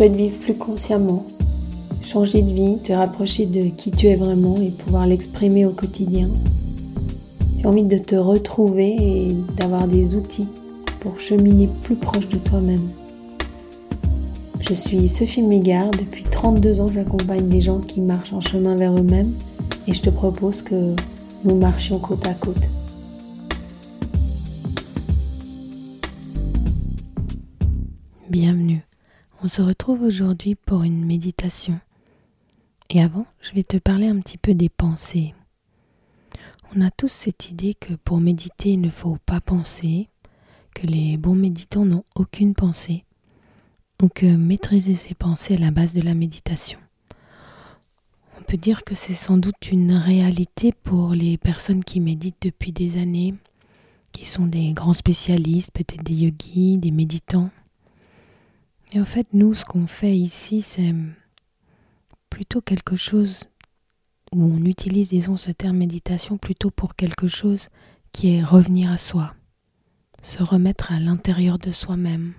souhaites vivre plus consciemment, changer de vie, te rapprocher de qui tu es vraiment et pouvoir l'exprimer au quotidien. Tu as envie de te retrouver et d'avoir des outils pour cheminer plus proche de toi-même. Je suis Sophie Mégard, depuis 32 ans j'accompagne des gens qui marchent en chemin vers eux-mêmes et je te propose que nous marchions côte à côte. Bienvenue. On se retrouve aujourd'hui pour une méditation. Et avant, je vais te parler un petit peu des pensées. On a tous cette idée que pour méditer, il ne faut pas penser, que les bons méditants n'ont aucune pensée, ou que maîtriser ses pensées est la base de la méditation. On peut dire que c'est sans doute une réalité pour les personnes qui méditent depuis des années, qui sont des grands spécialistes, peut-être des yogis, des méditants. Et en fait, nous, ce qu'on fait ici, c'est plutôt quelque chose où on utilise, disons, ce terme méditation plutôt pour quelque chose qui est revenir à soi, se remettre à l'intérieur de soi-même,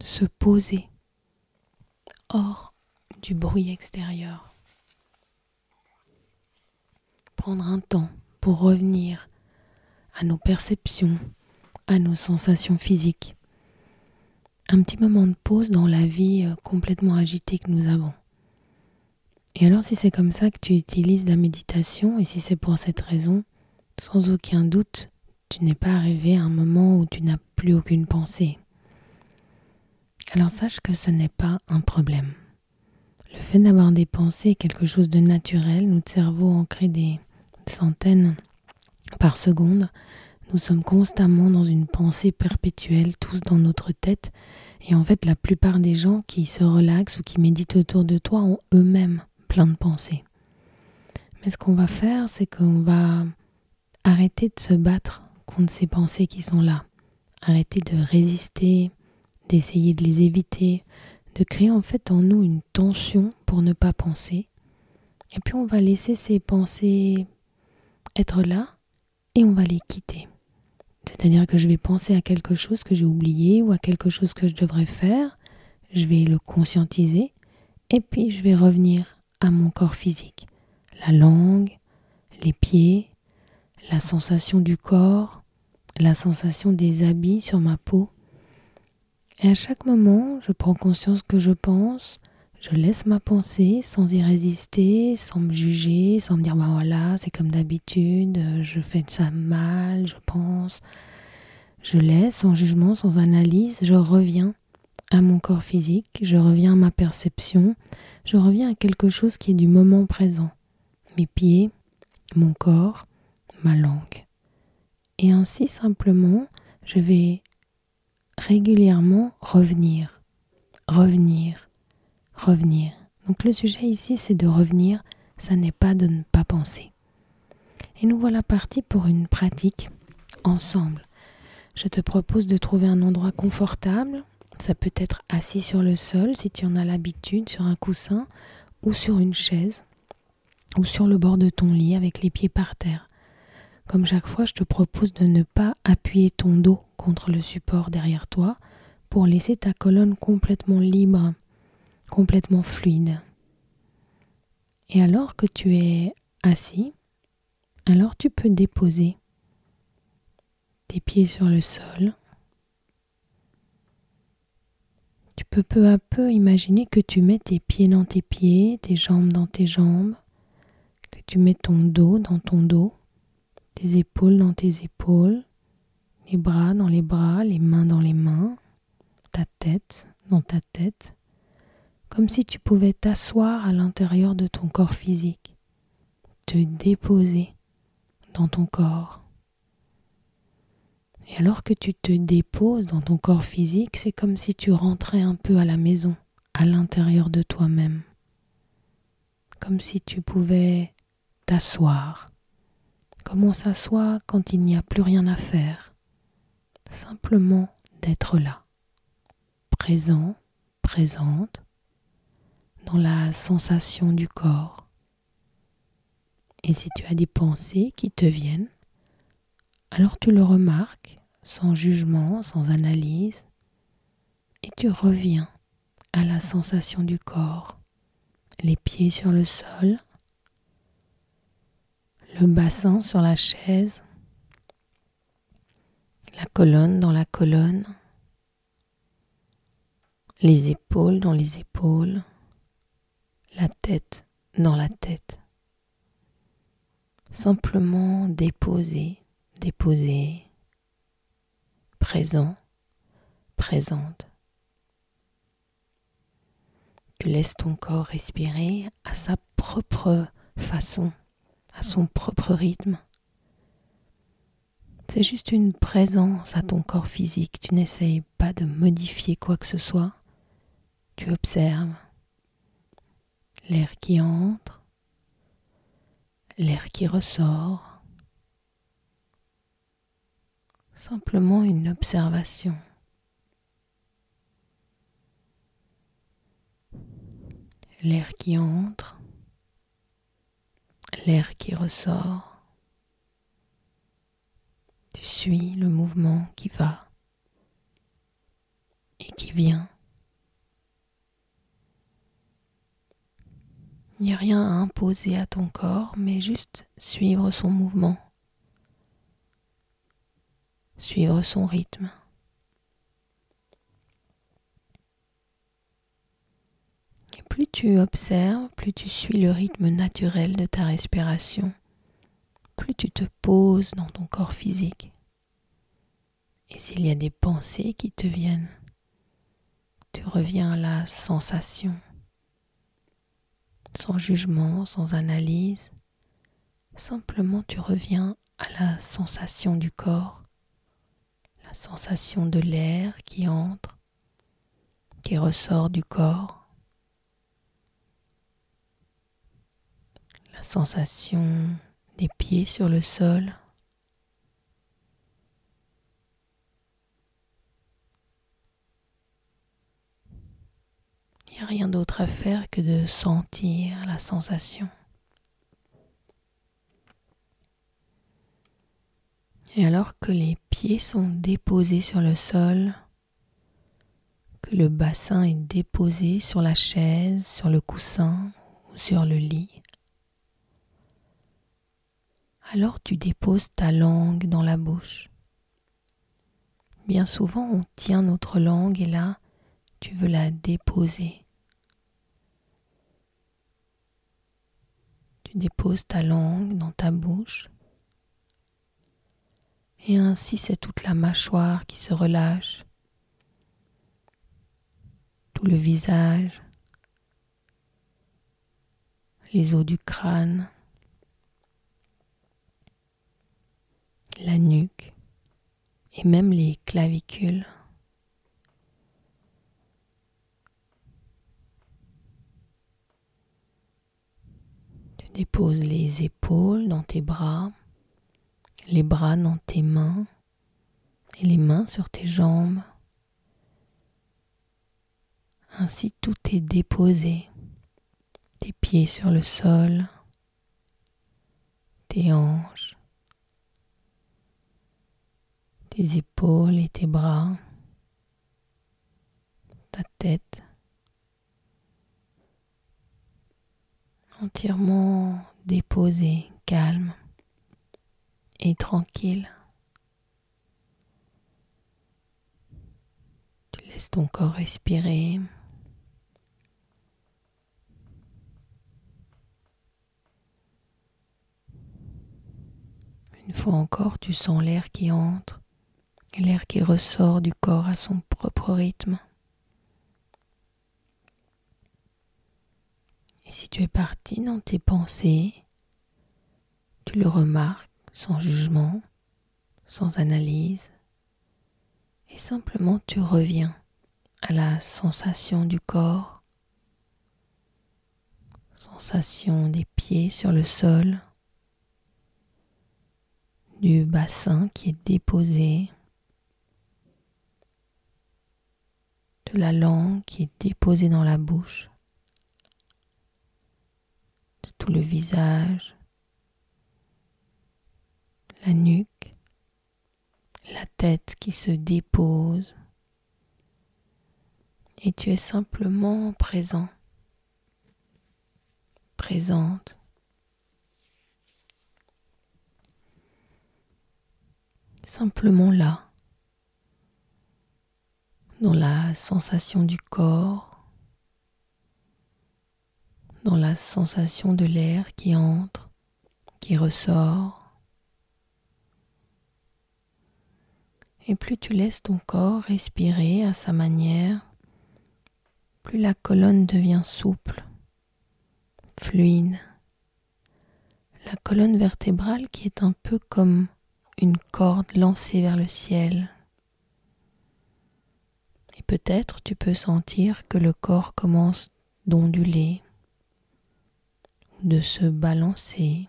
se poser hors du bruit extérieur, prendre un temps pour revenir à nos perceptions, à nos sensations physiques un petit moment de pause dans la vie euh, complètement agitée que nous avons. Et alors si c'est comme ça que tu utilises la méditation et si c'est pour cette raison, sans aucun doute, tu n'es pas arrivé à un moment où tu n'as plus aucune pensée. Alors sache que ce n'est pas un problème. Le fait d'avoir des pensées est quelque chose de naturel. Notre cerveau en crée des centaines par seconde. Nous sommes constamment dans une pensée perpétuelle, tous dans notre tête. Et en fait, la plupart des gens qui se relaxent ou qui méditent autour de toi ont eux-mêmes plein de pensées. Mais ce qu'on va faire, c'est qu'on va arrêter de se battre contre ces pensées qui sont là. Arrêter de résister, d'essayer de les éviter, de créer en fait en nous une tension pour ne pas penser. Et puis on va laisser ces pensées être là et on va les quitter. C'est-à-dire que je vais penser à quelque chose que j'ai oublié ou à quelque chose que je devrais faire, je vais le conscientiser et puis je vais revenir à mon corps physique. La langue, les pieds, la sensation du corps, la sensation des habits sur ma peau. Et à chaque moment, je prends conscience que je pense, je laisse ma pensée sans y résister, sans me juger, sans me dire bah voilà, c'est comme d'habitude, je fais ça mal, je pense. Je laisse sans jugement, sans analyse, je reviens à mon corps physique, je reviens à ma perception, je reviens à quelque chose qui est du moment présent. Mes pieds, mon corps, ma langue. Et ainsi simplement, je vais régulièrement revenir, revenir, revenir. Donc le sujet ici, c'est de revenir, ça n'est pas de ne pas penser. Et nous voilà partis pour une pratique ensemble. Je te propose de trouver un endroit confortable. Ça peut être assis sur le sol si tu en as l'habitude, sur un coussin ou sur une chaise ou sur le bord de ton lit avec les pieds par terre. Comme chaque fois, je te propose de ne pas appuyer ton dos contre le support derrière toi pour laisser ta colonne complètement libre complètement fluide. Et alors que tu es assis, alors tu peux déposer tes pieds sur le sol. Tu peux peu à peu imaginer que tu mets tes pieds dans tes pieds, tes jambes dans tes jambes, que tu mets ton dos dans ton dos, tes épaules dans tes épaules, les bras dans les bras, les mains dans les mains, ta tête dans ta tête comme si tu pouvais t'asseoir à l'intérieur de ton corps physique, te déposer dans ton corps. Et alors que tu te déposes dans ton corps physique, c'est comme si tu rentrais un peu à la maison, à l'intérieur de toi-même, comme si tu pouvais t'asseoir, comme on s'assoit quand il n'y a plus rien à faire, simplement d'être là, présent, présente, dans la sensation du corps. Et si tu as des pensées qui te viennent, alors tu le remarques sans jugement, sans analyse, et tu reviens à la sensation du corps, les pieds sur le sol, le bassin sur la chaise, la colonne dans la colonne, les épaules dans les épaules, la tête dans la tête. Simplement déposer, déposer, présent, présente. Tu laisses ton corps respirer à sa propre façon, à son propre rythme. C'est juste une présence à ton corps physique. Tu n'essayes pas de modifier quoi que ce soit. Tu observes l'air qui entre, l'air qui ressort. Simplement une observation. L'air qui entre, l'air qui ressort. Tu suis le mouvement qui va et qui vient. Il n'y a rien à imposer à ton corps, mais juste suivre son mouvement, suivre son rythme. Et plus tu observes, plus tu suis le rythme naturel de ta respiration plus tu te poses dans ton corps physique. Et s'il y a des pensées qui te viennent, tu reviens à la sensation, sans jugement, sans analyse. Simplement tu reviens à la sensation du corps, la sensation de l'air qui entre, qui ressort du corps, la sensation des pieds sur le sol. Il n'y a rien d'autre à faire que de sentir la sensation. Et alors que les pieds sont déposés sur le sol, que le bassin est déposé sur la chaise, sur le coussin ou sur le lit, alors tu déposes ta langue dans la bouche. Bien souvent, on tient notre langue et là, tu veux la déposer. Tu déposes ta langue dans ta bouche. Et ainsi, c'est toute la mâchoire qui se relâche, tout le visage, les os du crâne, la nuque et même les clavicules. Tu déposes les épaules dans tes bras, les bras dans tes mains et les mains sur tes jambes. Ainsi tout est déposé, tes pieds sur le sol, tes hanches, tes épaules et tes bras, ta tête, entièrement déposée, calme et tranquille. Tu laisses ton corps respirer. Une fois encore, tu sens l'air qui entre l'air qui ressort du corps à son propre rythme. Et si tu es parti dans tes pensées, tu le remarques sans jugement, sans analyse, et simplement tu reviens à la sensation du corps, sensation des pieds sur le sol, du bassin qui est déposé. De la langue qui est déposée dans la bouche, tout le visage, la nuque, la tête qui se dépose, et tu es simplement présent, présente. Simplement là, dans la sensation du corps, dans la sensation de l'air qui entre, qui ressort. Et plus tu laisses ton corps respirer à sa manière, plus la colonne devient souple, fluide. La colonne vertébrale qui est un peu comme une corde lancée vers le ciel. Et peut-être tu peux sentir que le corps commence d'onduler, de se balancer,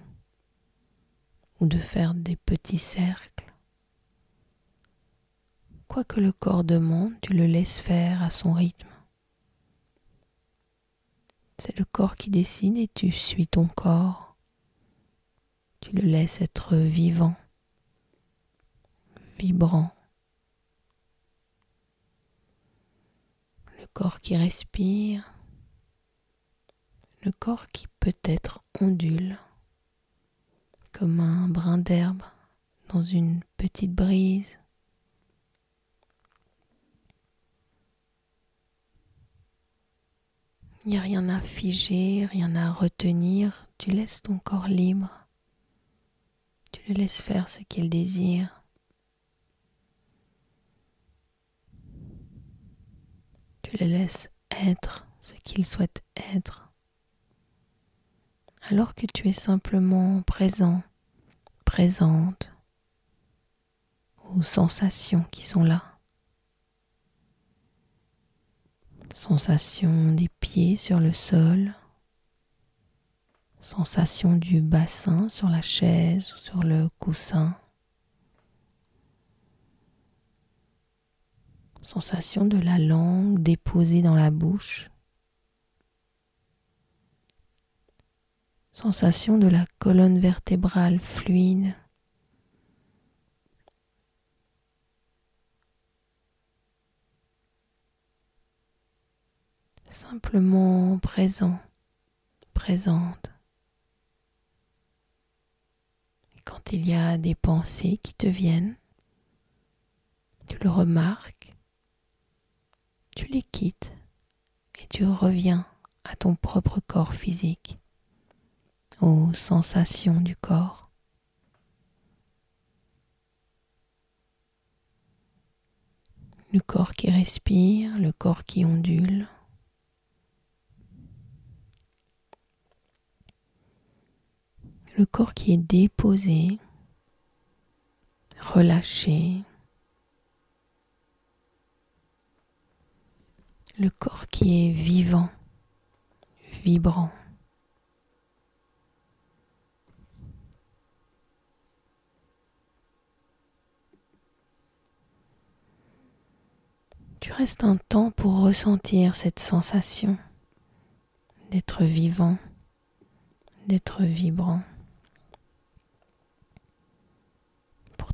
ou de faire des petits cercles. Quoi que le corps demande, tu le laisses faire à son rythme. C'est le corps qui décide et tu suis ton corps. Tu le laisses être vivant, vibrant. Le corps qui respire, le corps qui peut-être ondule comme un brin d'herbe dans une petite brise. Il n'y a rien à figer, rien à retenir. Tu laisses ton corps libre. Tu le laisses faire ce qu'il désire. Tu le laisses être ce qu'il souhaite être. Alors que tu es simplement présent, présente aux sensations qui sont là. Sensation des pieds sur le sol. Sensation du bassin sur la chaise ou sur le coussin. Sensation de la langue déposée dans la bouche. Sensation de la colonne vertébrale fluide. simplement présent, présente. Quand il y a des pensées qui te viennent, tu le remarques, tu les quittes et tu reviens à ton propre corps physique, aux sensations du corps. Le corps qui respire, le corps qui ondule. le corps qui est déposé, relâché, le corps qui est vivant, vibrant. Tu restes un temps pour ressentir cette sensation d'être vivant, d'être vibrant.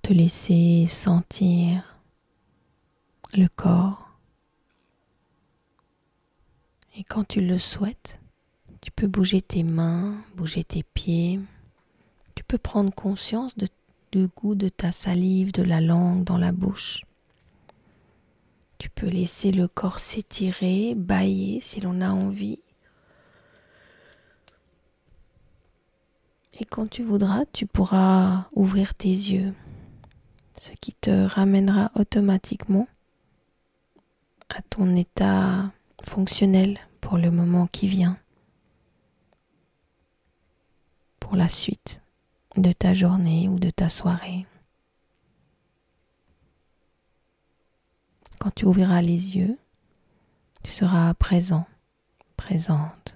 te laisser sentir le corps. Et quand tu le souhaites, tu peux bouger tes mains, bouger tes pieds. Tu peux prendre conscience du goût de ta salive, de la langue dans la bouche. Tu peux laisser le corps s'étirer, bailler si l'on a envie. Et quand tu voudras, tu pourras ouvrir tes yeux ce qui te ramènera automatiquement à ton état fonctionnel pour le moment qui vient, pour la suite de ta journée ou de ta soirée. Quand tu ouvriras les yeux, tu seras présent, présente.